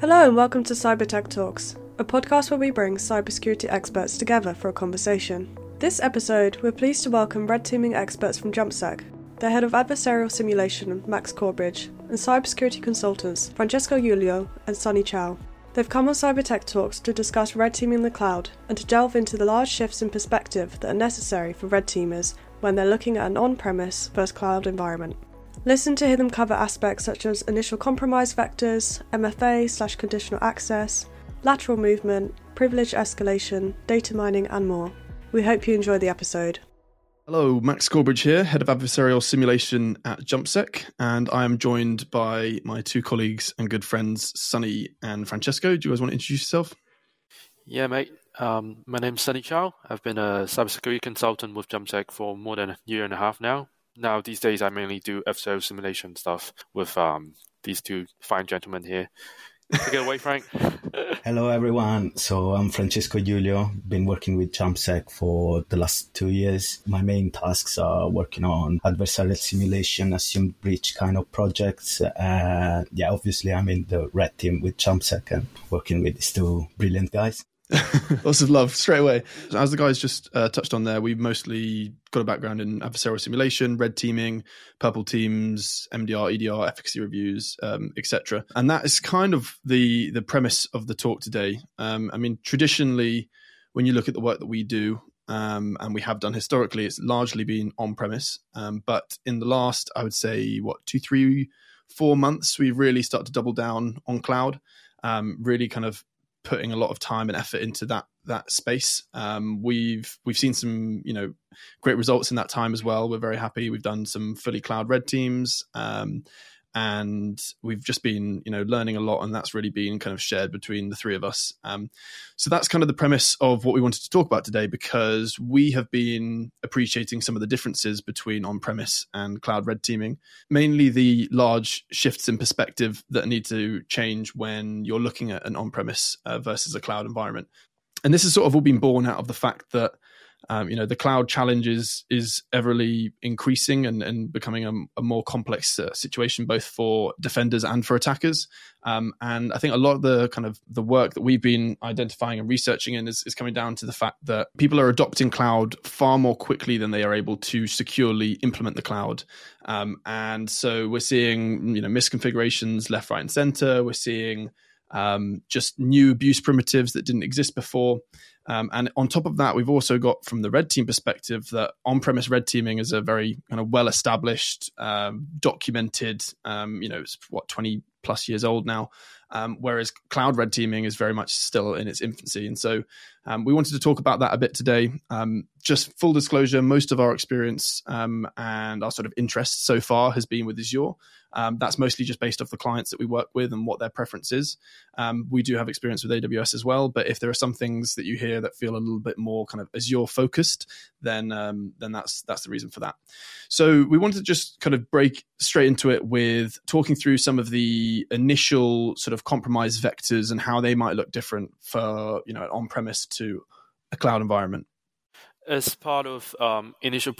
Hello and welcome to Cybertech Talks, a podcast where we bring cybersecurity experts together for a conversation. This episode, we're pleased to welcome red teaming experts from JumpSec, their head of adversarial simulation, Max Corbridge, and cybersecurity consultants Francesco Iulio and Sunny Chau. They've come on Cybertech Talks to discuss red teaming the cloud and to delve into the large shifts in perspective that are necessary for red teamers when they're looking at an on premise versus cloud environment. Listen to hear them cover aspects such as initial compromise vectors, MFA slash conditional access, lateral movement, privilege escalation, data mining, and more. We hope you enjoy the episode. Hello, Max Corbridge here, head of adversarial simulation at JumpSec, and I am joined by my two colleagues and good friends, Sunny and Francesco. Do you guys want to introduce yourself? Yeah, mate. Um, my name's Sunny Chau. I've been a cybersecurity consultant with JumpSec for more than a year and a half now now these days I mainly do FSO simulation stuff with um, these two fine gentlemen here. Take it away, Frank. Hello, everyone. So I'm Francesco Iulio. Been working with JumpSec for the last two years. My main tasks are working on adversarial simulation, assumed breach kind of projects. Uh, yeah, obviously I'm in the red team with JumpSec and working with these two brilliant guys. Lots of love straight away. As the guys just uh, touched on there, we've mostly got a background in adversarial simulation, red teaming, purple teams, MDR, EDR, efficacy reviews, um, etc. And that is kind of the the premise of the talk today. Um, I mean, traditionally, when you look at the work that we do, um, and we have done historically, it's largely been on premise. Um, but in the last, I would say, what two, three, four months, we've really started to double down on cloud. Um, really kind of putting a lot of time and effort into that that space. Um, we've we've seen some you know great results in that time as well. We're very happy. We've done some fully cloud red teams. Um, and we've just been you know learning a lot and that's really been kind of shared between the three of us. Um, so that's kind of the premise of what we wanted to talk about today because we have been appreciating some of the differences between on-premise and cloud red teaming mainly the large shifts in perspective that need to change when you're looking at an on-premise uh, versus a cloud environment. And this has sort of all been born out of the fact that um, you know the cloud challenge is is everly increasing and, and becoming a, a more complex uh, situation both for defenders and for attackers. Um, and i think a lot of the kind of the work that we've been identifying and researching in is, is coming down to the fact that people are adopting cloud far more quickly than they are able to securely implement the cloud. Um, and so we're seeing you know misconfigurations left right and center. We're seeing um, just new abuse primitives that didn't exist before. Um, and on top of that, we've also got from the red team perspective that on premise red teaming is a very kind of well established, um, documented, um, you know, it's what, 20 plus years old now. Um, whereas cloud red teaming is very much still in its infancy. And so um, we wanted to talk about that a bit today. Um, just full disclosure, most of our experience um, and our sort of interest so far has been with Azure. Um, that's mostly just based off the clients that we work with and what their preference is. Um, we do have experience with AWS as well, but if there are some things that you hear that feel a little bit more kind of Azure focused, then then that's that's the reason for that. So we wanted to just kind of break straight into it with talking through some of the initial sort of compromise vectors and how they might look different for you know on premise to a cloud environment as part of um, initial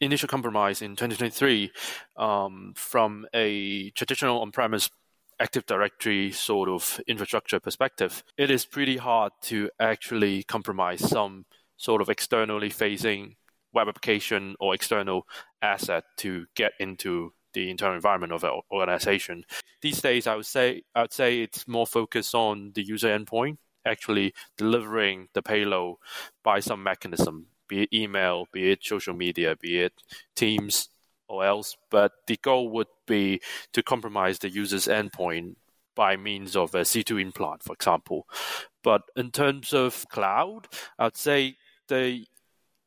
initial compromise in 2023, um, from a traditional on-premise Active Directory sort of infrastructure perspective, it is pretty hard to actually compromise some sort of externally facing web application or external asset to get into the internal environment of an organization. These days, I would say I would say it's more focused on the user endpoint actually delivering the payload by some mechanism, be it email, be it social media, be it Teams or else. But the goal would be to compromise the user's endpoint by means of a C2 implant, for example. But in terms of cloud, I'd say the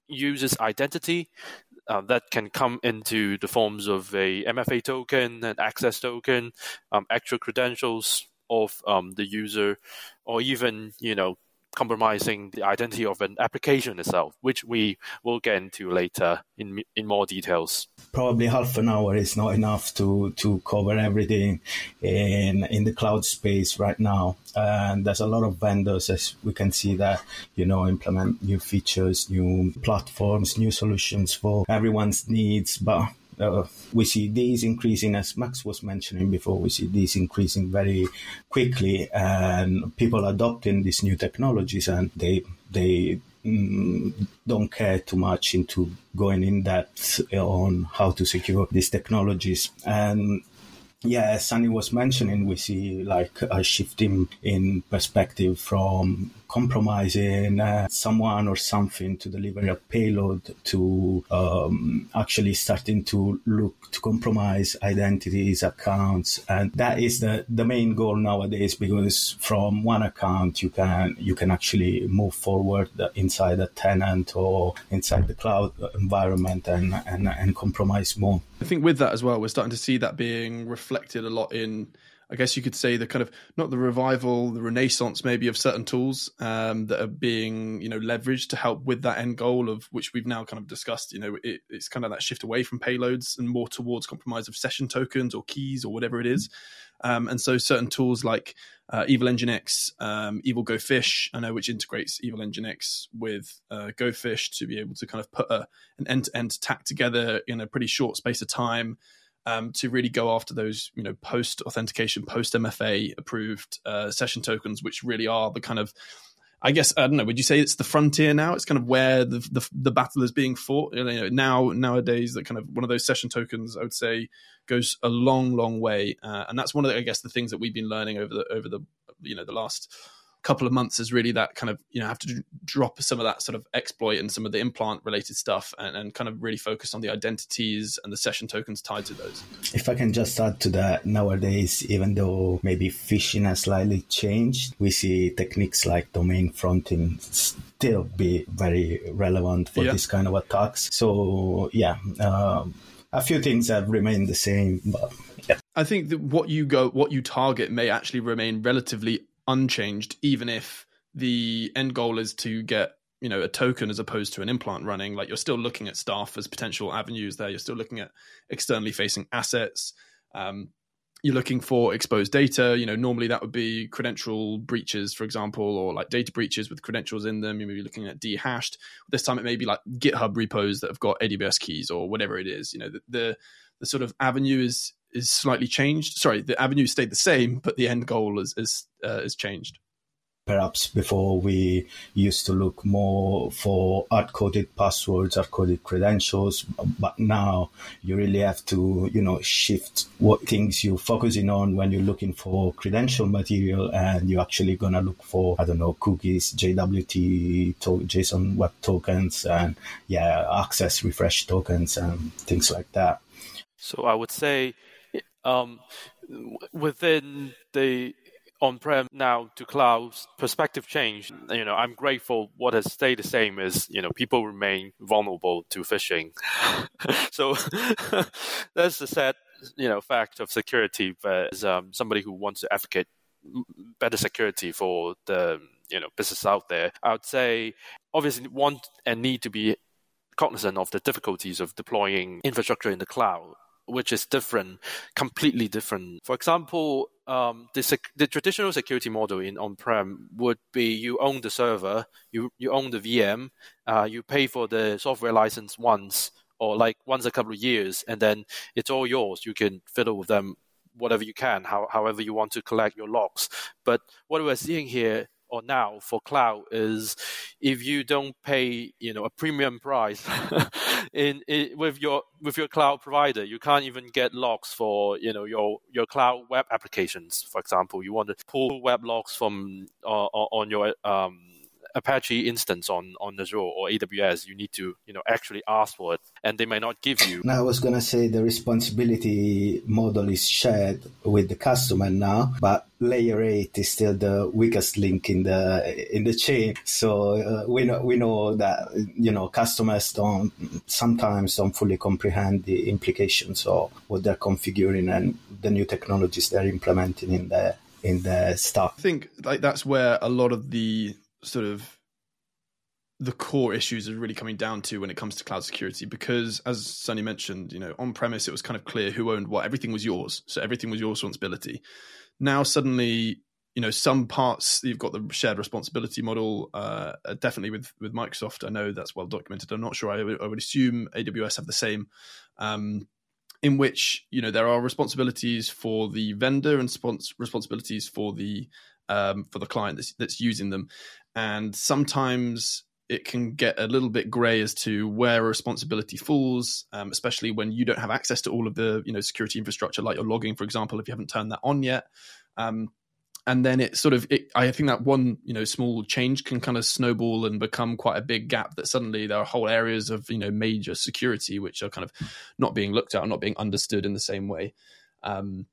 user's identity uh, that can come into the forms of a MFA token, an access token, um, actual credentials of um, the user, or even you know compromising the identity of an application itself, which we will get into later in in more details. Probably half an hour is not enough to to cover everything in in the cloud space right now. And there's a lot of vendors, as we can see, that you know implement new features, new platforms, new solutions for everyone's needs, but we see these increasing, as Max was mentioning before, we see these increasing very quickly, and people adopting these new technologies, and they they mm, don't care too much into going in depth on how to secure these technologies. And yeah, as Sunny was mentioning, we see like a shifting in perspective from compromising uh, someone or something to deliver a payload to um, actually starting to look to compromise identities, accounts, and that is the the main goal nowadays. Because from one account you can you can actually move forward inside a tenant or inside the cloud environment and and, and compromise more. I think with that as well, we're starting to see that being reflected a lot in I guess you could say the kind of not the revival, the renaissance maybe of certain tools um, that are being you know leveraged to help with that end goal of which we've now kind of discussed. You know, it, it's kind of that shift away from payloads and more towards compromise of session tokens or keys or whatever it is. Um, and so certain tools like uh, Evilginx, um, EvilGoPhish, I know which integrates Evilginx with uh, Go Fish to be able to kind of put a, an end-to-end attack together in a pretty short space of time um, to really go after those, you know, post authentication, post MFA approved uh, session tokens, which really are the kind of I guess I don't know. Would you say it's the frontier now? It's kind of where the the, the battle is being fought. You know, now nowadays, that kind of one of those session tokens, I would say, goes a long, long way, uh, and that's one of the, I guess the things that we've been learning over the over the you know the last couple of months is really that kind of you know have to drop some of that sort of exploit and some of the implant related stuff and, and, kind of really focus on the identities and the session tokens tied to those if i can just add to that nowadays even though maybe phishing has slightly changed we see techniques like domain fronting still be very relevant for yeah. this kind of attacks so yeah um, a few things have remained the same but yeah. I think that what you go, what you target, may actually remain relatively unchanged, even if the end goal is to get you know a token as opposed to an implant running like you're still looking at staff as potential avenues there. You're still looking at externally facing assets. Um, you're looking for exposed data. You know normally that would be credential breaches for example or like data breaches with credentials in them. You may be looking at dehashed. This time it may be like github repos that have got aws keys or whatever it is. You know the, the, the sort of avenue is is slightly changed. Sorry, the avenue stayed the same, but the end goal is is uh, is changed. Perhaps before we used to look more for hard-coded passwords, hard-coded credentials, but now you really have to, you know, shift what things you're focusing on when you're looking for credential material, and you're actually gonna look for, I don't know, cookies, JWT, to- JSON Web Tokens, and yeah, access refresh tokens and things like that. So I would say um, within the on-prem now to cloud perspective change you know i'm grateful what has stayed the same is you know people remain vulnerable to phishing. So that's the sad you know fact of security but as um, somebody who wants to advocate better security for the you know business out there i would say obviously want and need to be cognizant of the difficulties of deploying infrastructure in the cloud which is different, completely different. For example, um, the, sec- the traditional security model in on-prem would be you own the server, you you own the VM, uh, you pay for the software license once or like once a couple of years, and then it's all yours. You can fiddle with them whatever you can, how, however you want to collect your logs. But what we're seeing here or now for cloud is if you don't pay you know a premium price in, in, with your with your cloud provider you can't even get logs for you know your your cloud web applications. For example you want to pull web logs from uh, on your um, Apache instance on, on Azure or AWS, you need to, you know, actually ask for it and they might not give you. Now, I was going to say the responsibility model is shared with the customer now, but layer 8 is still the weakest link in the in the chain so uh, we know we know that you know customers don't sometimes don't fully comprehend the implications of what they're configuring and the new technologies they're implementing in the in the stuff i think like that's where a lot of the sort of the core issues are really coming down to when it comes to cloud security because as Sunny mentioned, you know, on premise it was kind of clear who owned what. Everything was yours. So everything was your responsibility. Now suddenly, you know, some parts you've got the shared responsibility model. Uh, definitely with with Microsoft, I know that's well documented. I'm not sure. I, I would assume AWS have the same. Um, in which you know there are responsibilities for the vendor and spons- responsibilities for the um, for the client that's, that's using them, and sometimes it can get a little bit grey as to where responsibility falls, um, especially when you don't have access to all of the you know security infrastructure, like your logging, for example, if you haven't turned that on yet. Um, and then it sort of it, i think that one you know small change can kind of snowball and become quite a big gap that suddenly there are whole areas of you know major security which are kind of not being looked at or not being understood in the same way um,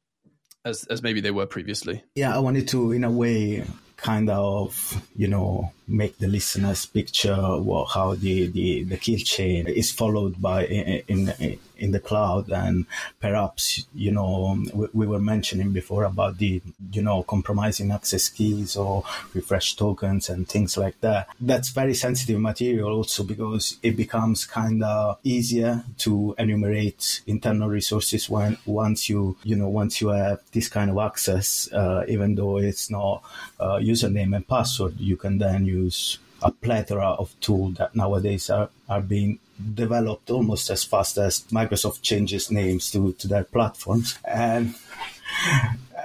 as as maybe they were previously yeah i wanted to in a way kind of you know make the listeners picture what, how the, the, the kill chain is followed by in, in, in the cloud and perhaps you know we, we, were mentioning before about the you know compromising access keys or refresh tokens and things like that. That's very sensitive material also because it becomes kind of easier to enumerate internal resources when once you you know once you have this kind of access uh, even though it's not uh, username and password you can then use a plethora of tools that nowadays are, are being developed almost as fast as Microsoft changes names to, to their platforms. And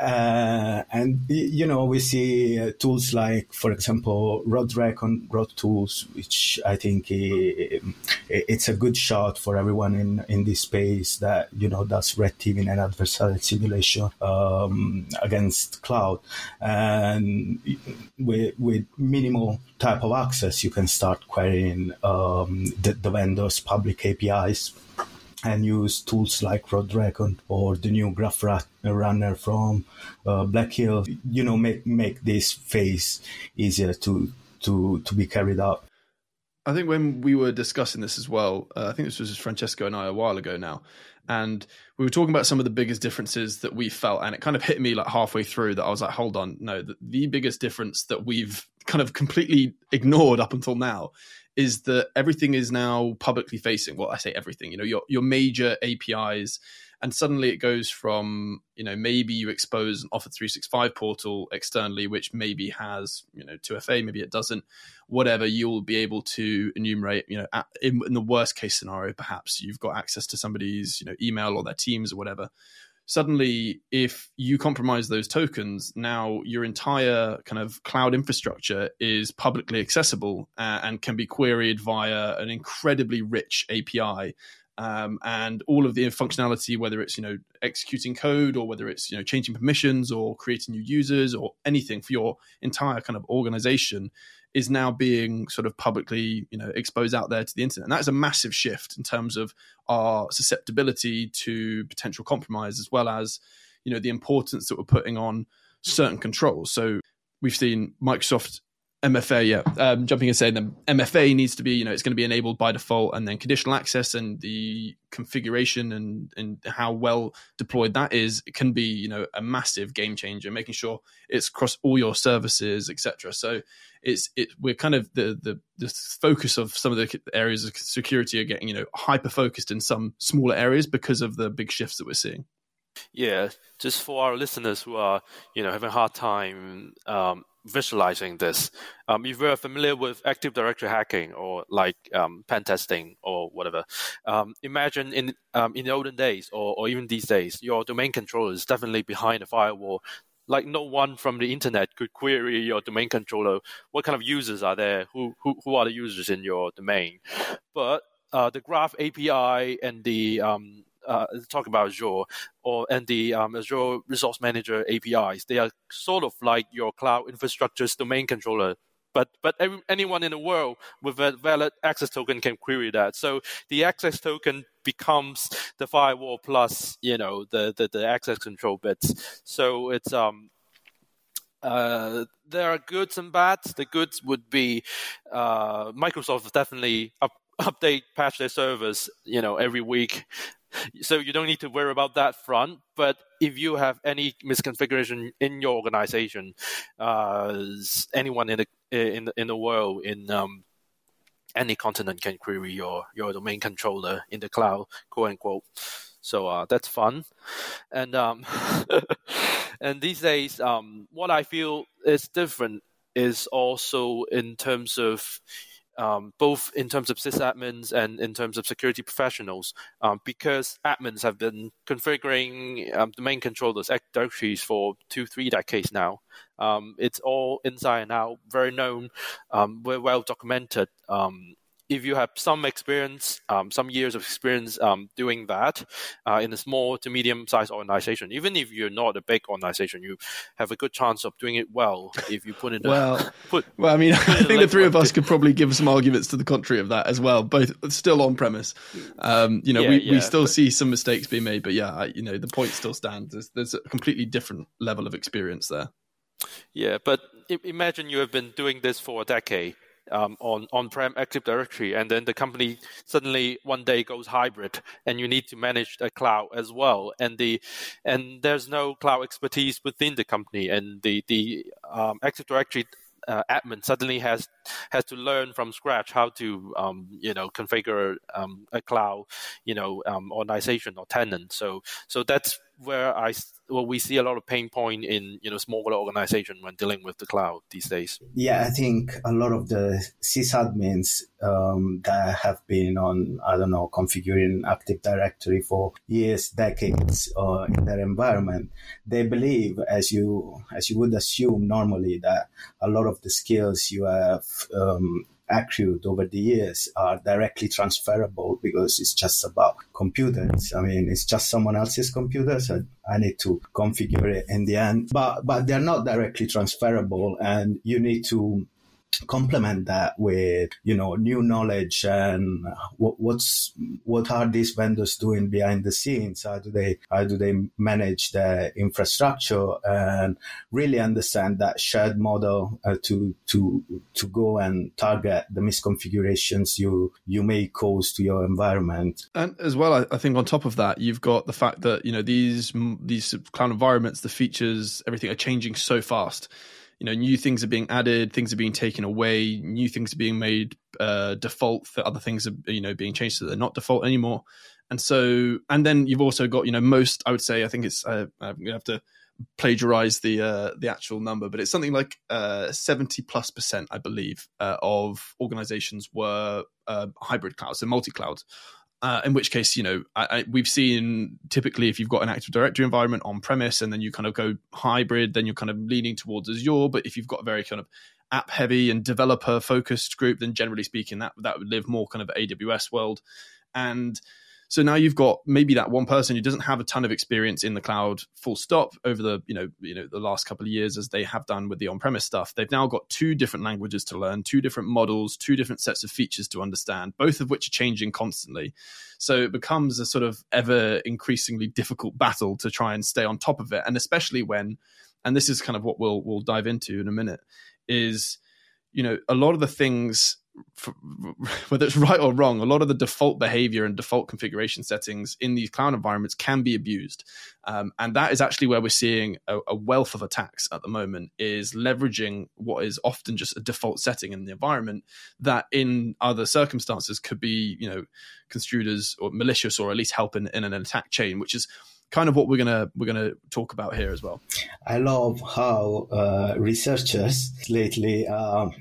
uh, and you know we see uh, tools like, for example, ROADrecon, Rod Tools, which I think it's a good shot for everyone in in this space that you know does red teaming and adversarial simulation um, against cloud, and with with minimal type of access, you can start querying um, the, the vendor's public APIs and use tools like ROADrecon or the new Graph Runner from uh, Black Hill, you know, make make this phase easier to to to be carried out. I think when we were discussing this as well, uh, I think this was Francesco and I a while ago now, and we were talking about some of the biggest differences that we felt, and it kind of hit me like halfway through that I was like, hold on, no, the, the biggest difference that we've kind of completely ignored up until now is that everything is now publicly facing. Well, I say everything, you know, your your major APIs, and suddenly it goes from you know maybe you expose an Office 365 portal externally, which maybe has you know 2FA, maybe it doesn't. Whatever, you'll be able to enumerate. You know, in, in the worst case scenario, perhaps you've got access to somebody's you know email or their Teams or whatever suddenly if you compromise those tokens now your entire kind of cloud infrastructure is publicly accessible uh, and can be queried via an incredibly rich api um, and all of the functionality whether it's you know executing code or whether it's you know changing permissions or creating new users or anything for your entire kind of organization is now being sort of publicly, you know, exposed out there to the internet. And that is a massive shift in terms of our susceptibility to potential compromise, as well as, you know, the importance that we're putting on certain controls. So we've seen Microsoft MFA, yeah. Um, jumping and saying the MFA needs to be, you know, it's going to be enabled by default, and then conditional access and the configuration and and how well deployed that is, it can be, you know, a massive game changer. Making sure it's across all your services, etc. So it's it we're kind of the the the focus of some of the areas of security are getting, you know, hyper focused in some smaller areas because of the big shifts that we're seeing. Yeah, just for our listeners who are, you know, having a hard time um, visualizing this. Um, if you're familiar with Active Directory hacking or like um, pen testing or whatever, um, imagine in um, in the olden days or, or even these days, your domain controller is definitely behind a firewall. Like no one from the internet could query your domain controller. What kind of users are there? Who who, who are the users in your domain? But uh, the Graph API and the um, uh, talk about Azure or and the um, Azure Resource Manager APIs. They are sort of like your cloud infrastructure's domain controller. But but every, anyone in the world with a valid access token can query that. So the access token becomes the firewall plus you know the the, the access control bits. So it's um uh, there are goods and bads. The goods would be uh, Microsoft definitely up, update patch their servers, you know, every week so you don't need to worry about that front. But if you have any misconfiguration in your organization, uh, anyone in the in in the world in um, any continent can query your your domain controller in the cloud, quote unquote. So uh, that's fun, and um, and these days, um, what I feel is different is also in terms of um, both in terms of sysadmins and in terms of security professionals, um, because admins have been configuring um, domain controllers, Directories for two, three decades now. Um, it's all inside and out, very known, um, very well documented. Um, if you have some experience, um, some years of experience um, doing that uh, in a small to medium sized organization, even if you're not a big organization, you have a good chance of doing it well if you put it. well, a, put, well, I mean, I think the three of us could probably give some arguments to the contrary of that as well. Both still on premise. Um, you know, yeah, we, yeah, we still but, see some mistakes being made, but yeah, I, you know, the point still stands. There's, there's a completely different level of experience there. Yeah, but imagine you have been doing this for a decade um, on on-prem Active Directory, and then the company suddenly one day goes hybrid, and you need to manage the cloud as well, and the and there's no cloud expertise within the company, and the the um, Active Directory uh, admin suddenly has has to learn from scratch how to um, you know configure um, a cloud you know um, organization or tenant. So so that's where I well we see a lot of pain point in you know smaller organization when dealing with the cloud these days. Yeah, I think a lot of the sysadmins um, that have been on I don't know configuring Active Directory for years, decades uh, in their environment, they believe as you as you would assume normally that a lot of the skills you have um, accrued over the years are directly transferable because it's just about computers. I mean, it's just someone else's computer, so I need to configure it in the end. But but they're not directly transferable, and you need to complement that with you know new knowledge and what, what's what are these vendors doing behind the scenes? How do they how do they manage their infrastructure? And really understand that shared model uh, to to to go and target the misconfigurations you you may cause to your environment. And as well I, I think on top of that you've got the fact that you know these these cloud environments the features everything are changing so fast you know new things are being added things are being taken away new things are being made uh, default that other things are you know being changed so they're not default anymore. And so and then you've also got you know most i would say i think it's uh, i'm gonna have to plagiarize the uh, the actual number but it's something like uh, 70 plus percent i believe uh, of organizations were uh, hybrid clouds so multi-cloud uh, in which case, you know, I, I, we've seen typically if you've got an Active Directory environment on premise and then you kind of go hybrid, then you're kind of leaning towards Azure. But if you've got a very kind of app heavy and developer focused group, then generally speaking, that that would live more kind of AWS world. And so now you've got maybe that one person who doesn't have a ton of experience in the cloud, full stop, over the you know you know the last couple of years as they have done with the on-premise stuff. They've now got two different languages to learn, two different models, two different sets of features to understand, both of which are changing constantly. So it becomes a sort of ever increasingly difficult battle to try and stay on top of it, and especially when, and this is kind of what we'll we'll dive into in a minute, is you know a lot of the things whether it's right or wrong, a lot of the default behavior and default configuration settings in these cloud environments can be abused, um, and that is actually where we're seeing a, a, wealth of attacks at the moment. Is leveraging what is often just a default setting in the environment that, in other circumstances, could be you know construed as or malicious or at least help in, in an attack chain, which is kind of what we're gonna we're gonna talk about here as well. I love how uh, researchers lately. Um,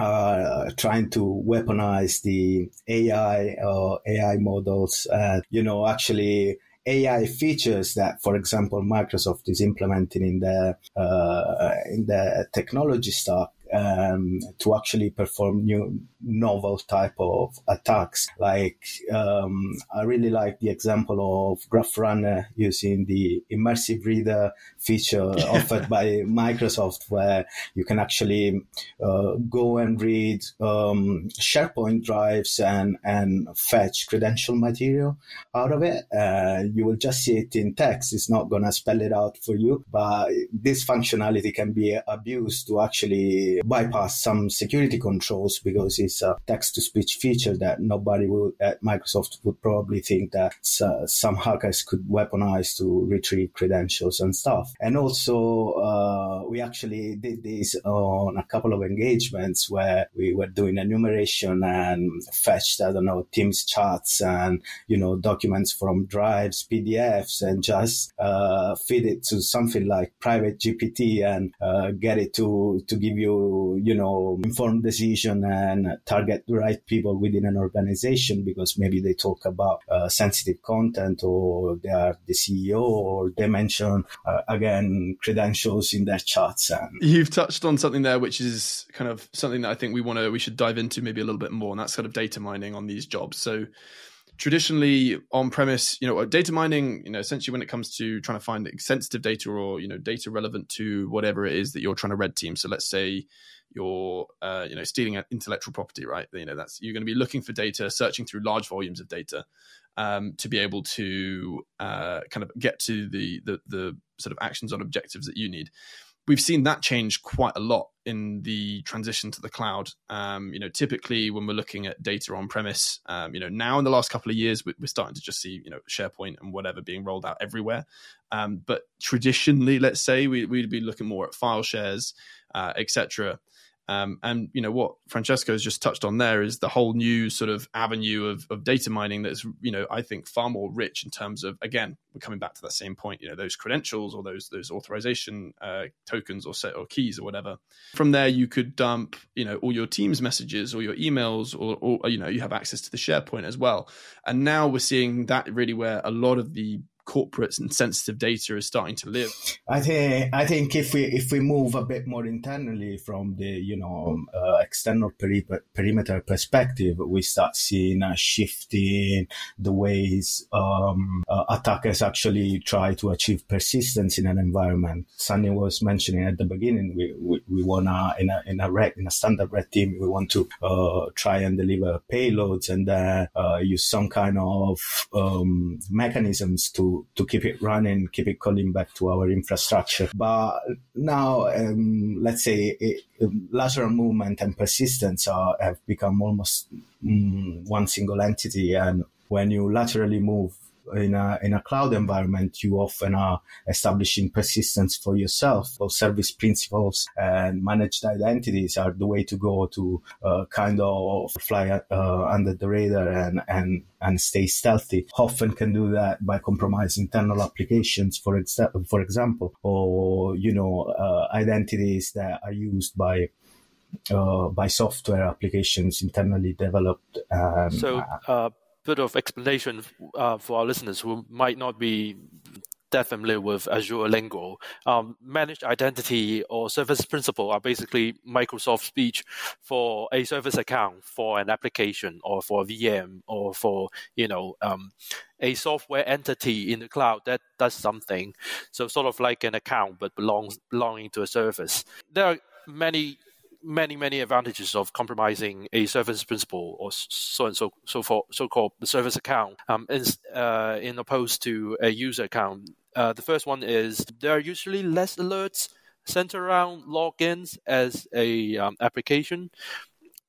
uh, trying to weaponize the AI or uh, AI models, and you know, actually AI features that, for example, Microsoft is implementing in the uh, in the technology stack um, to actually perform new novel type of attacks. Like um, I really like the example of Graph Runner using the immersive reader feature offered by Microsoft, where you can actually uh, go and read um, SharePoint drives and and fetch credential material out of it. Uh, you will just see it in text. It's not gonna spell it out for you, but this functionality can be abused to actually bypass some security controls because it's a text to speech feature that nobody would at Microsoft would probably think that uh, some hackers could weaponize to retrieve credentials and stuff. And also, uh, we we actually did this on a couple of engagements where we were doing enumeration and fetched, I don't know, Teams chats and, you know, documents from drives, PDFs, and just uh, feed it to something like private GPT and uh, get it to, to give you, you know, inform decision and target the right people within an organization because maybe they talk about uh, sensitive content or they are the CEO or they mention, uh, again, credentials in their chats. And You've touched on something there, which is kind of something that I think we want to, we should dive into maybe a little bit more, and that's kind of data mining on these jobs. So traditionally on premise, you know, data mining, you know, essentially when it comes to trying to find sensitive data or, you know, data relevant to whatever it is that you're trying to red team. So let's say you're, uh, you know, stealing intellectual property, right? You know, that's, you're going to be looking for data, searching through large volumes of data um, to be able to uh, kind of get to the, the, the sort of actions on objectives that you need we've seen that change quite a lot in the transition to the cloud. Um, you know, typically when we're looking at data on premise, um, you know, now in the last couple of years, we're starting to just see, you know, SharePoint and whatever being rolled out everywhere. Um, but traditionally, let's say we, would be looking more at file shares, uh, etc. Um, and you know what Francesco has just touched on there is the whole new sort of avenue of, of data mining that's you know I think far more rich in terms of again we're coming back to that same point you know those credentials or those those authorization uh, tokens or set or keys or whatever. From there you could dump you know all your Teams messages or your emails or, or you know you have access to the SharePoint as well. And now we're seeing that really where a lot of the corporates and sensitive data is starting to live. I think I think if we if we move a bit more internally from the you know uh, external peri- perimeter perspective, we start seeing a shift in the ways um, uh, attackers actually try to achieve persistence in an environment. Sunny was mentioning at the beginning, we we, we wanna in a in a red in a standard red team, we want to uh, try and deliver payloads and uh, use some kind of um, mechanisms to to keep it running, keep it calling back to our infrastructure. But now, um, let's say lateral movement and persistence are, have become almost um, one single entity. And when you laterally move in a in a cloud environment, you often are establishing persistence for yourself. Those service principals and managed identities are the way to go to uh, kind of fly uh, under the radar and and and stay stealthy. Often can do that by compromising internal applications, for example, for example, or you know uh, identities that are used by uh, by software applications internally developed. Um, so, uh, bit of explanation uh, for our listeners who might not be that familiar with Azure lingo. Um, managed identity or service principal are basically Microsoft speech for a service account for an application or for a VM or for you know um, a software entity in the cloud that does something. So sort of like an account but belongs belonging to a service. There are many many many advantages of compromising a service principal or so and so so for so called service account um, in, uh, in opposed to a user account. Uh, the first one is there are usually less alerts centered around logins as a um, application.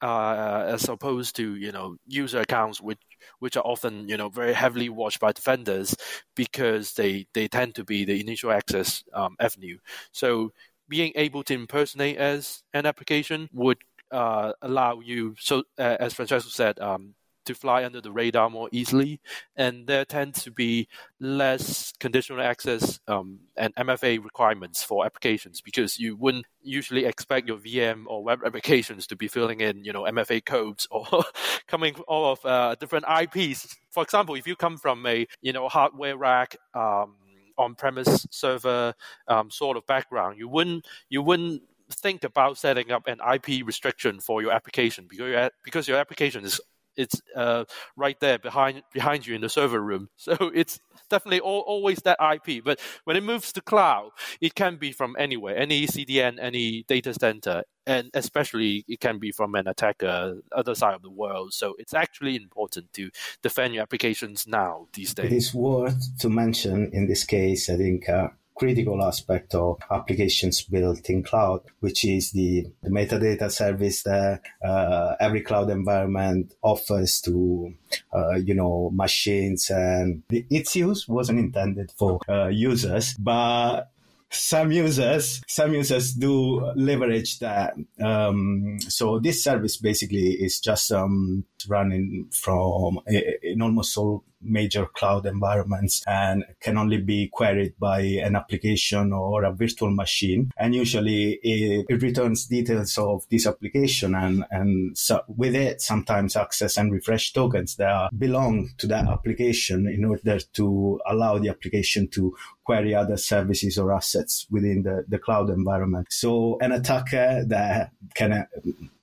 Uh, as opposed to you know user accounts which which are often you know very heavily watched by defenders because they they tend to be the initial access um, avenue. So being able to impersonate as an application would uh, allow you, so uh, as Francesco said, um, to fly under the radar more easily, and there tends to be less conditional access um, and MFA requirements for applications because you wouldn't usually expect your VM or web applications to be filling in, you know, MFA codes or coming all of uh, different IPs. For example, if you come from a you know hardware rack. Um, on-premise server um, sort of background, you wouldn't you wouldn't think about setting up an IP restriction for your application because your, because your application is it's uh, right there behind behind you in the server room. So it's definitely all, always that IP. But when it moves to cloud, it can be from anywhere, any CDN, any data center, and especially it can be from an attacker other side of the world. So it's actually important to defend your applications now these days. It is worth to mention in this case, I think. Uh, critical aspect of applications built in cloud, which is the, the metadata service that uh, every cloud environment offers to, uh, you know, machines. And its use wasn't intended for uh, users, but some users, some users do leverage that. Um, so this service basically is just um, running from in almost all major cloud environments and can only be queried by an application or a virtual machine. And usually it, it returns details of this application and, and so with it sometimes access and refresh tokens that belong to that application in order to allow the application to query other services or assets within the, the cloud environment. So an attacker that can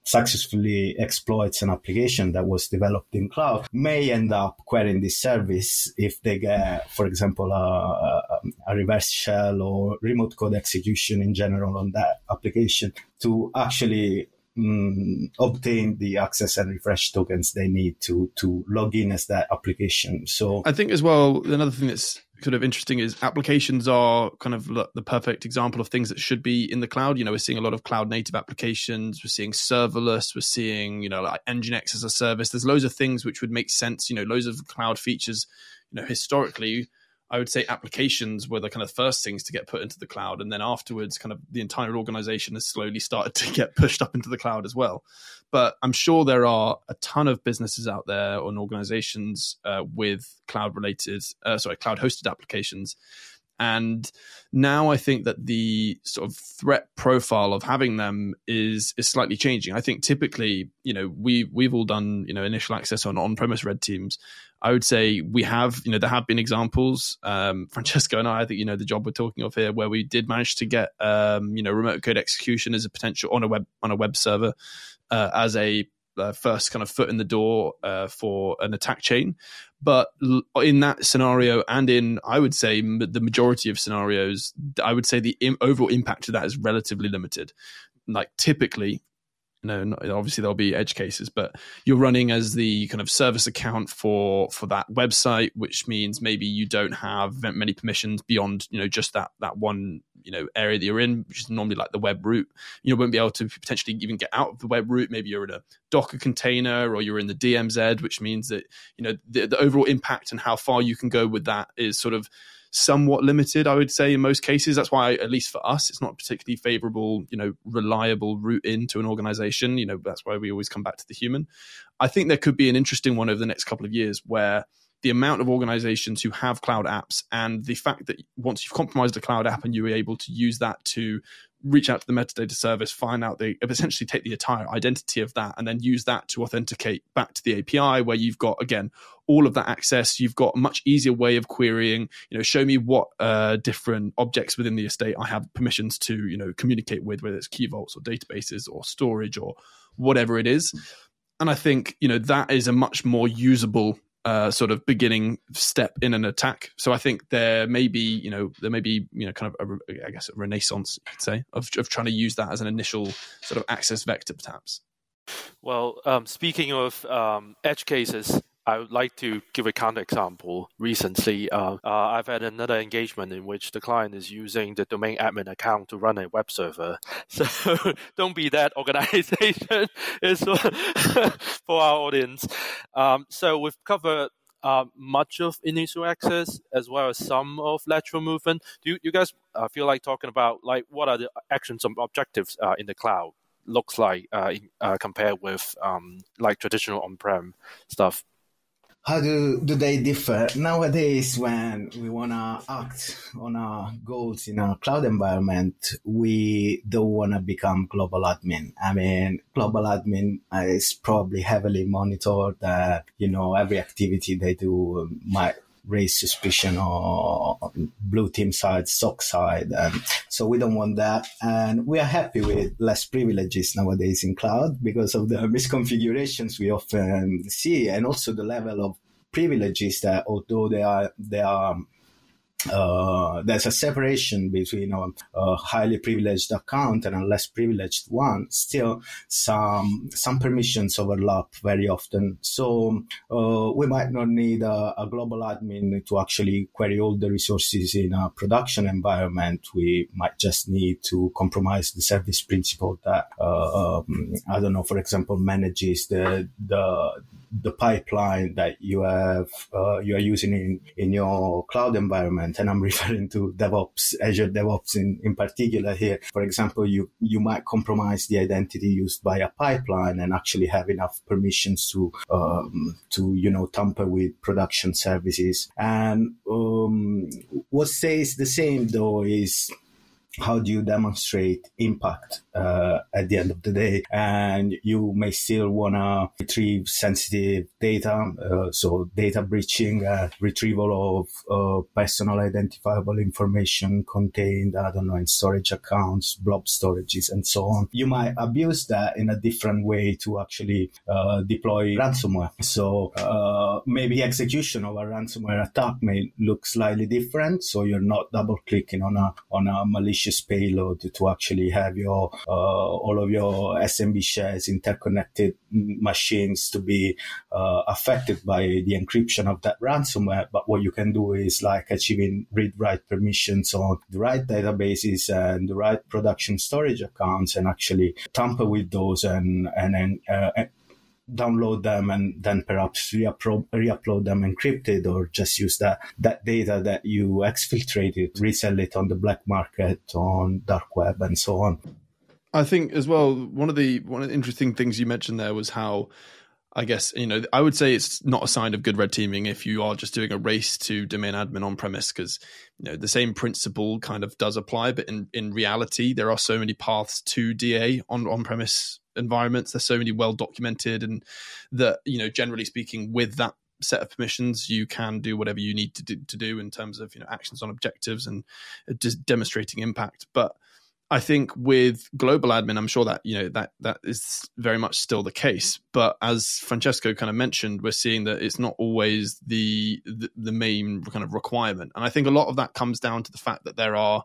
successfully exploits an application that was developed in cloud may end up querying this service if they get, for example, a, a, reverse shell or remote code execution in general on that application to actually um, obtain the access and refresh tokens they need to to log in as that application. So I think as well another thing that's sort of interesting is applications are kind of the perfect example of things that should be in the cloud. You know, we're seeing a lot of cloud native applications. We're seeing serverless. We're seeing, you know, like Nginx as a service. There's loads of things which would make sense. You know, loads of cloud features. You know, historically, I would say applications were the kind of first things to get put into the cloud, and then afterwards, kind of the entire organization has slowly started to get pushed up into the cloud as well. But I'm sure there are a ton of businesses out there and organizations uh, with cloud related, uh, sorry, cloud hosted applications and now I think that the sort of threat profile of having them is is slightly changing. I think typically, you know, we we've all done you know initial access on on premise red teams. I would say we have, you know, there have been examples. Um, Francesco and I, I think you know the job we're talking of here, where we did manage to get, um, you know, remote code execution as a potential on a web on a web server uh, as a uh, first kind of foot in the door uh, for an attack chain. But in that scenario, and in I would say the majority of scenarios, I would say the Im- overall impact of that is relatively limited. Like typically, no, not, obviously there'll be edge cases, but you're running as the kind of service account for for that website, which means maybe you don't have many permissions beyond you know just that that one you know area that you're in, which is normally like the web root. You won't be able to potentially even get out of the web root. Maybe you're in a Docker container or you're in the DMZ, which means that you know the, the overall impact and how far you can go with that is sort of somewhat limited, I would say, in most cases. That's why, at least for us, it's not particularly favorable, you know, reliable route into an organization. You know, that's why we always come back to the human. I think there could be an interesting one over the next couple of years where the amount of organizations who have cloud apps and the fact that once you've compromised a cloud app and you're able to use that to reach out to the metadata service, find out the essentially take the entire identity of that and then use that to authenticate back to the API where you've got again all of that access. You've got a much easier way of querying, you know, show me what uh, different objects within the estate I have permissions to, you know, communicate with, whether it's key vaults or databases or storage or whatever it is. And I think, you know, that is a much more usable uh, sort of beginning step in an attack. So I think there may be, you know, there may be, you know, kind of, a, I guess, a renaissance, you could say, of, of trying to use that as an initial sort of access vector, perhaps. Well, um, speaking of um, edge cases, I would like to give a counterexample. Recently, uh, uh, I've had another engagement in which the client is using the domain admin account to run a web server. So don't be that organization. for our audience. Um, so we've covered uh, much of initial access as well as some of lateral movement. Do you, you guys uh, feel like talking about like what are the actions and objectives uh, in the cloud looks like uh, uh, compared with um, like traditional on-prem stuff? How do, do they differ? Nowadays when we want to act on our goals in a cloud environment we don't want to become global admin. I mean global admin is probably heavily monitored that you know every activity they do um, might raise suspicion on blue team side, SOC side. Um, so we don't want that. And we are happy with less privileges nowadays in cloud because of the misconfigurations we often see and also the level of privileges that although they are, they are uh, there's a separation between a, a, highly privileged account and a less privileged one. Still, some some permissions overlap very often. So uh, we might not need a, a, global admin to actually query all the resources in a production environment. We might just need to compromise the service principal that uh, um, I don't know, for example, manages the the the pipeline that you have uh, you are using in in your cloud environment, and I'm referring to DevOps, Azure DevOps in in particular here. For example, you you might compromise the identity used by a pipeline and actually have enough permissions to um, to you know tamper with production services. And um, what stays the same though is how do you demonstrate impact uh, at the end of the day? And you may still want to retrieve sensitive data. Uh, so data breaching, uh, retrieval of uh, personal identifiable information contained, I don't know, in storage accounts, blob storages, and so on. You might abuse that in a different way to actually uh, deploy ransomware. So uh, maybe execution of a ransomware attack may look slightly different. So you're not double clicking on a, on a malicious malicious payload to actually have your uh, all of your SMB shares interconnected machines to be uh, affected by the encryption of that ransomware. But what you can do is like achieving read-write permissions on the right databases and the right production storage accounts, and actually tamper with those and and then. Uh, download them and then perhaps re-upload, them encrypted or just use that, that data that you exfiltrated, resell it on the black market, on dark web and so on. I think as well, one of the one of the interesting things you mentioned there was how I guess you know I would say it's not a sign of good red teaming if you are just doing a race to domain admin on premise because you know the same principle kind of does apply, but in in reality there are so many paths to DA on on premise environments. There's so many well documented, and that you know, generally speaking, with that set of permissions, you can do whatever you need to do, to do in terms of you know actions on objectives and uh, just demonstrating impact. But I think with global admin, I'm sure that you know that that is very much still the case. But as Francesco kind of mentioned, we're seeing that it's not always the, the, the main kind of requirement, and I think a lot of that comes down to the fact that there are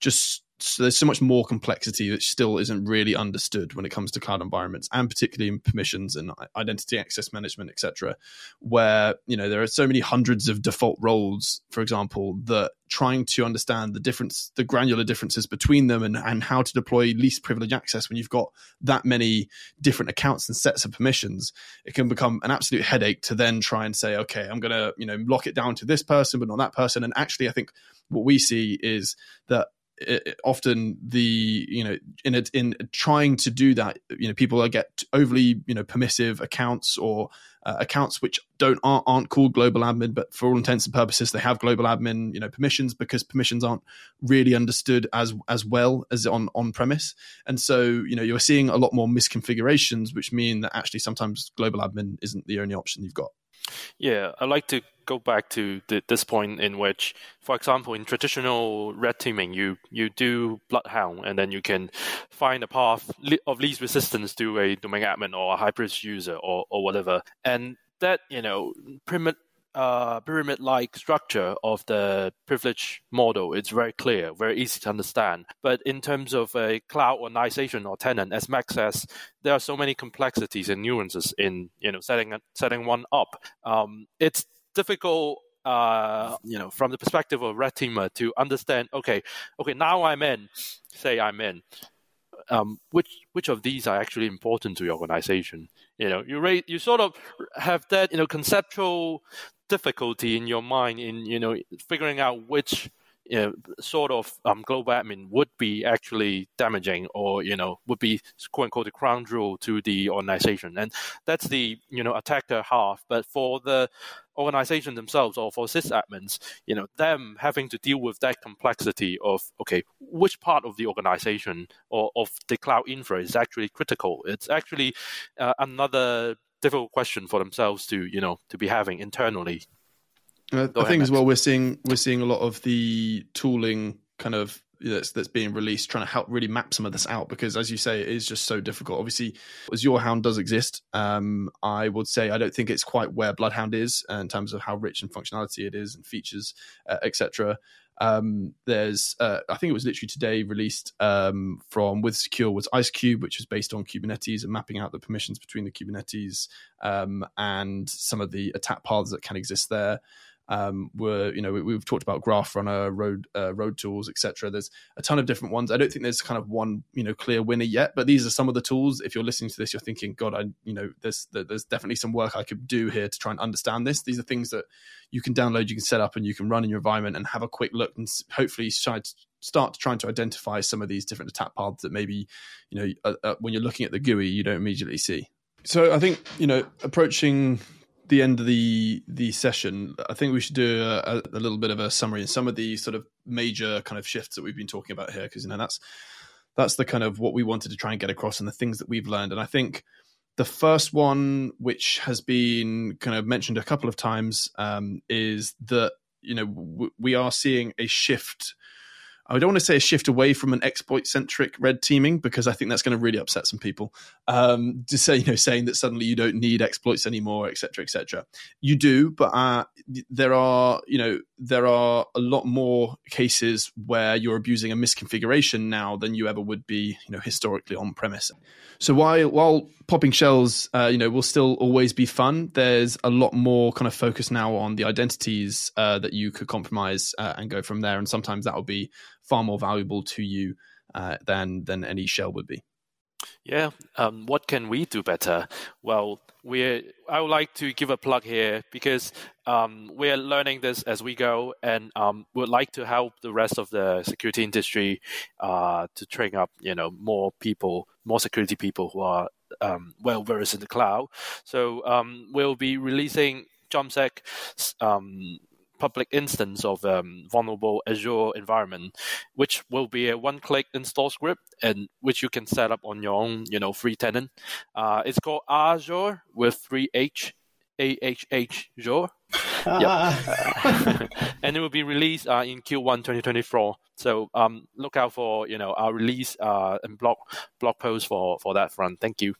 just so there's so much more complexity that still isn't really understood when it comes to cloud environments and particularly in permissions and identity access management etc where you know there are so many hundreds of default roles for example that trying to understand the difference the granular differences between them and, and how to deploy least privilege access when you've got that many different accounts and sets of permissions it can become an absolute headache to then try and say okay i'm going to you know lock it down to this person but not that person. And actually i think what we see is that it, often the you know in a, in trying to do that you know people get overly you know permissive accounts or uh, accounts which don't aren't, aren't, called global admin but for all intents and purposes they have global admin you know permissions because permissions aren't really understood as as well as on on premise. And so you know you're seeing a lot more misconfigurations which mean that actually sometimes global admin isn't the only option you've got yeah, I'd like to go back to the, this point in which, for example, in traditional red teaming, you you do Bloodhound, and then you can find a path of least resistance to a domain admin or a hybrid user or, or whatever, and that you know primi- uh, pyramid-like structure of the privilege model it's very clear, very easy to understand. But in terms of a cloud organization or tenant, as Max says, there are so many complexities and nuances in you know setting setting one up. Um, it's difficult uh, you know, from the perspective of red teamer to understand, okay, okay, now I'm in, say I'm in, um, which which of these are actually important to your organization? You know, you you sort of have that you know conceptual difficulty in your mind in you know figuring out which you know, sort of um, global admin would be actually damaging or you know would be quote unquote the crown jewel to the organization. And that's the you know attacker half. But for the organization themselves or for sysadmins you know them having to deal with that complexity of okay which part of the organization or of the cloud infra is actually critical? It's actually uh, another difficult question for themselves to you know to be having internally. Uh, I think as well we're seeing we're seeing a lot of the tooling kind of that's that's being released trying to help really map some of this out because as you say it is just so difficult. Obviously AzureHound does exist um, i would say i don't think it's quite where bloodhound is uh, in terms of how rich and functionality it is and features uh, etc um, there's, uh, I think it was literally today released um, from WithSecure was IceKube, which is based on Kubernetes and mapping out the permissions between the Kubernetes um, and some of the attack paths that can exist there. Um, we're you know we, have talked about GraphRunner, Road uh, ROADtools, etc. There's a ton of different ones. I don't think there's kind of one you know clear winner yet, but these are some of the tools. If you're listening to this, you're thinking, God, I you know there's there's definitely some work I could do here to try and understand this. These are things that you can download, you can set up, and you can run in your environment and have a quick look and hopefully try to start trying to identify some of these different attack paths that maybe you know uh, uh, when you're looking at the GUI you don't immediately see. So I think you know approaching the end of the the session, I think we should do a, a, little bit of a summary and some of the sort of major kind of shifts that we've been talking about here, because you know that's that's the kind of what we wanted to try and get across and the things that we've learned. And I think the first one, which has been kind of mentioned a couple of times, um, is that you know w- we are seeing a shift I don't want to say a shift away from an exploit centric red teaming because I think that's going to really upset some people. Um, to say, you know, saying that suddenly you don't need exploits anymore, etc., etc. You do, but uh, there are, you know, there are a lot more cases where you're abusing a misconfiguration now than you ever would be, you know, historically on premise. So while while popping shells, uh, you know, will still always be fun. There's a lot more kind of focus now on the identities uh, that you could compromise uh, and go from there. And sometimes that will be far more valuable to you uh, than than any shell would be. Yeah. Um, what can we do better? Well, we I would like to give a plug here because um, we are learning this as we go, and um, would like to help the rest of the security industry uh, to train up, you know, more people, more security people who are um, well versed in the cloud. So um, we'll be releasing JUMPSEC um, public instance of um, vulnerable Azure environment, which will be a one-click install script and which you can set up on your own, you know, free tenant. Uh, it's called Azure with three H, A H H Azure. and it will be released uh, in Q1 2024. So um, look out for you know our release uh, and blog blog post for for that front. Thank you.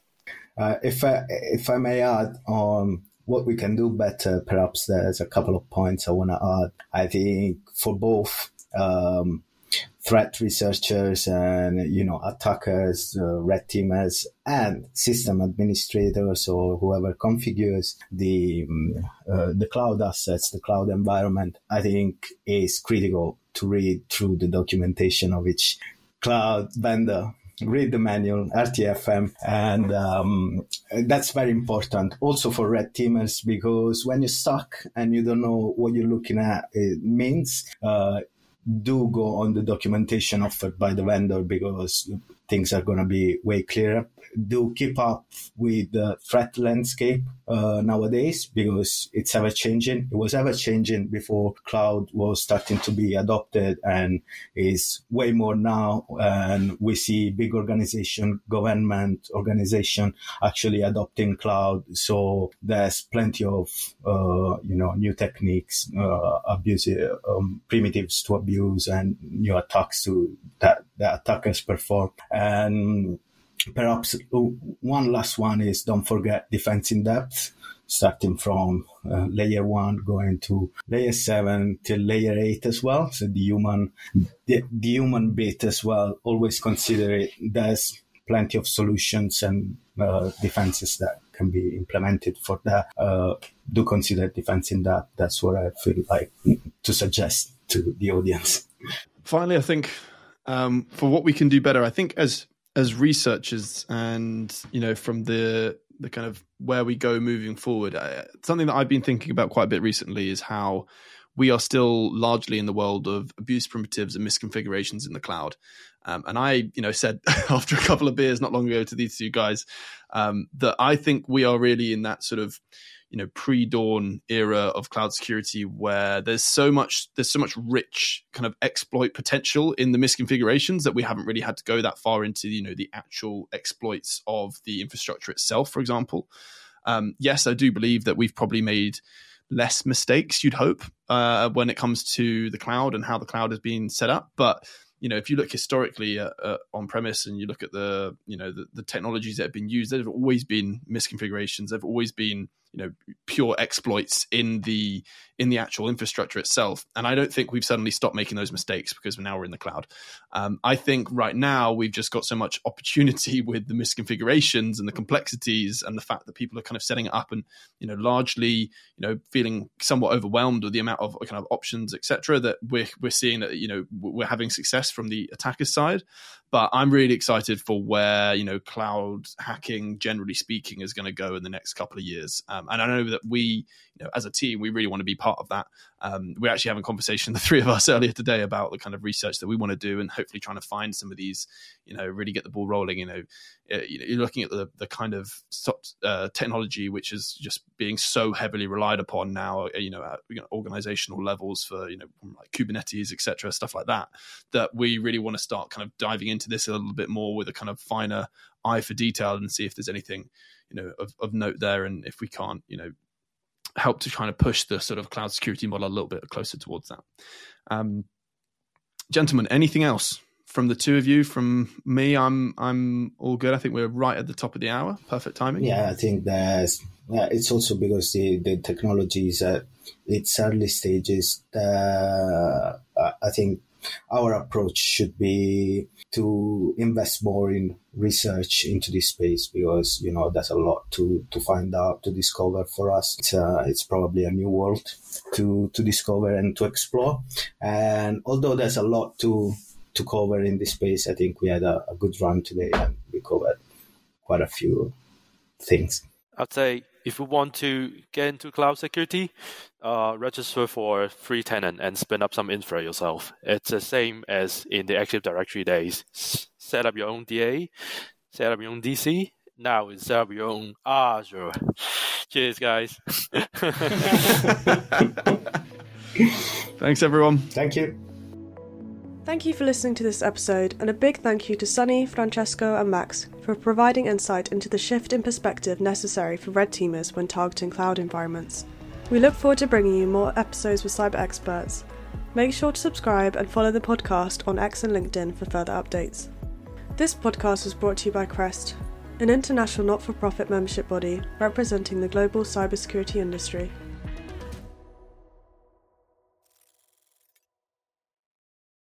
Uh, if I if I may add, um, what we can do better, perhaps there's a couple of points I want to add. I think for both um, threat researchers and you know attackers, uh, red teamers, and system administrators or whoever configures the um, uh, the cloud assets, the cloud environment, I think is critical to read through the documentation of each cloud vendor read the manual, RTFM, and um, that's very important also for red teamers because when you're stuck and you don't know what you're looking at, it means uh, do go on the documentation offered by the vendor because things are going to be way clearer do keep up with the threat landscape uh, nowadays because it's ever changing. It was ever changing before cloud was starting to be adopted and is way more now. And we see big organization, government organization actually adopting cloud. So there's plenty of, uh, you know, new techniques, uh, um, primitives to abuse and new attacks to that the attackers perform. And perhaps one last one is don't forget defense in depth starting from uh, layer one going to layer seven till layer eight as well. So the human the, the human bit as well always consider it there's plenty of solutions and uh, defenses that can be implemented for that. Uh, do consider defense in depth. That's what i feel like to suggest to the audience. Finally i think um, for what we can do better. I think as as researchers and you know from the the kind of where we go moving forward something that i've been thinking about quite a bit recently is how we are still largely in the world of abuse primitives and misconfigurations in the cloud. Um, and i you know said after a couple of beers not long ago to these two guys um, that i think we are really in that sort of you know pre-dawn era of cloud security where there's so much there's so much rich kind of exploit potential in the misconfigurations that we haven't really had to go that far into you know the actual exploits of the infrastructure itself for example um, yes i do believe that we've probably made less mistakes you'd hope uh, when it comes to the cloud and how the cloud has been set up but you know, if you look historically uh, uh, on premise and you look at the, you know, the, the, technologies that have been used, there have always been misconfigurations. There have always been you know pure exploits in the in the actual infrastructure itself. And I don't think we've suddenly stopped making those mistakes because now we're in the cloud. Um, I think right now we've just got so much opportunity with the misconfigurations and the complexities and the fact that people are kind of setting it up and you know largely you know feeling somewhat overwhelmed with the amount of kind of options etc. That we're we're seeing that you know we're having success from the attacker side. But I'm really excited for where you know cloud hacking, generally speaking, is going to go in the next couple of years. Um, and I know that we, you know, as a team, we really want to be part of that. Um, we're actually having a conversation, the three of us earlier today, about the kind of research that we want to do, and hopefully trying to find some of these, you know, really get the ball rolling. You know, uh, you're looking at the the kind of uh, technology which is just being so heavily relied upon now. Uh, you know, at you know, organizational levels for you know like Kubernetes, etc., stuff like that. That we really want to start kind of diving into this a little bit more with a kind of finer eye for detail and see if there's anything you know of, of note there, and if we can't, you know help to kind of push the sort of cloud security model a little bit closer towards that. Um, gentlemen, anything else from the two of you? From me, I'm I'm all good. I think we're right at the top of the hour. Perfect timing. Yeah, I think that's. Yeah, it's also because the, the technology is at its early stages. Uh, I think our approach should be to invest more in research into this space because you know there's a lot to to find out to discover for us. It's, uh, it's probably a new world to to discover and to explore. And although there's a lot to to cover in this space i think we had a, a good run today and we covered quite a few things. I'd say if you want to get into cloud security, uh, register for free tenant and spin up some infra yourself. It's the same as in the Active Directory days. Set up your own DA, set up your own DC. Now it's set up your own Azure. Cheers, guys. Thanks, everyone. Thank you. Thank you for listening to this episode, and a big thank you to Sunny, Francesco, and Max for providing insight into the shift in perspective necessary for red teamers when targeting cloud environments. We look forward to bringing you more episodes with cyber experts. Make sure to subscribe and follow the podcast on X and LinkedIn for further updates. This podcast was brought to you by CREST, an international not for profit membership body representing the global cybersecurity industry.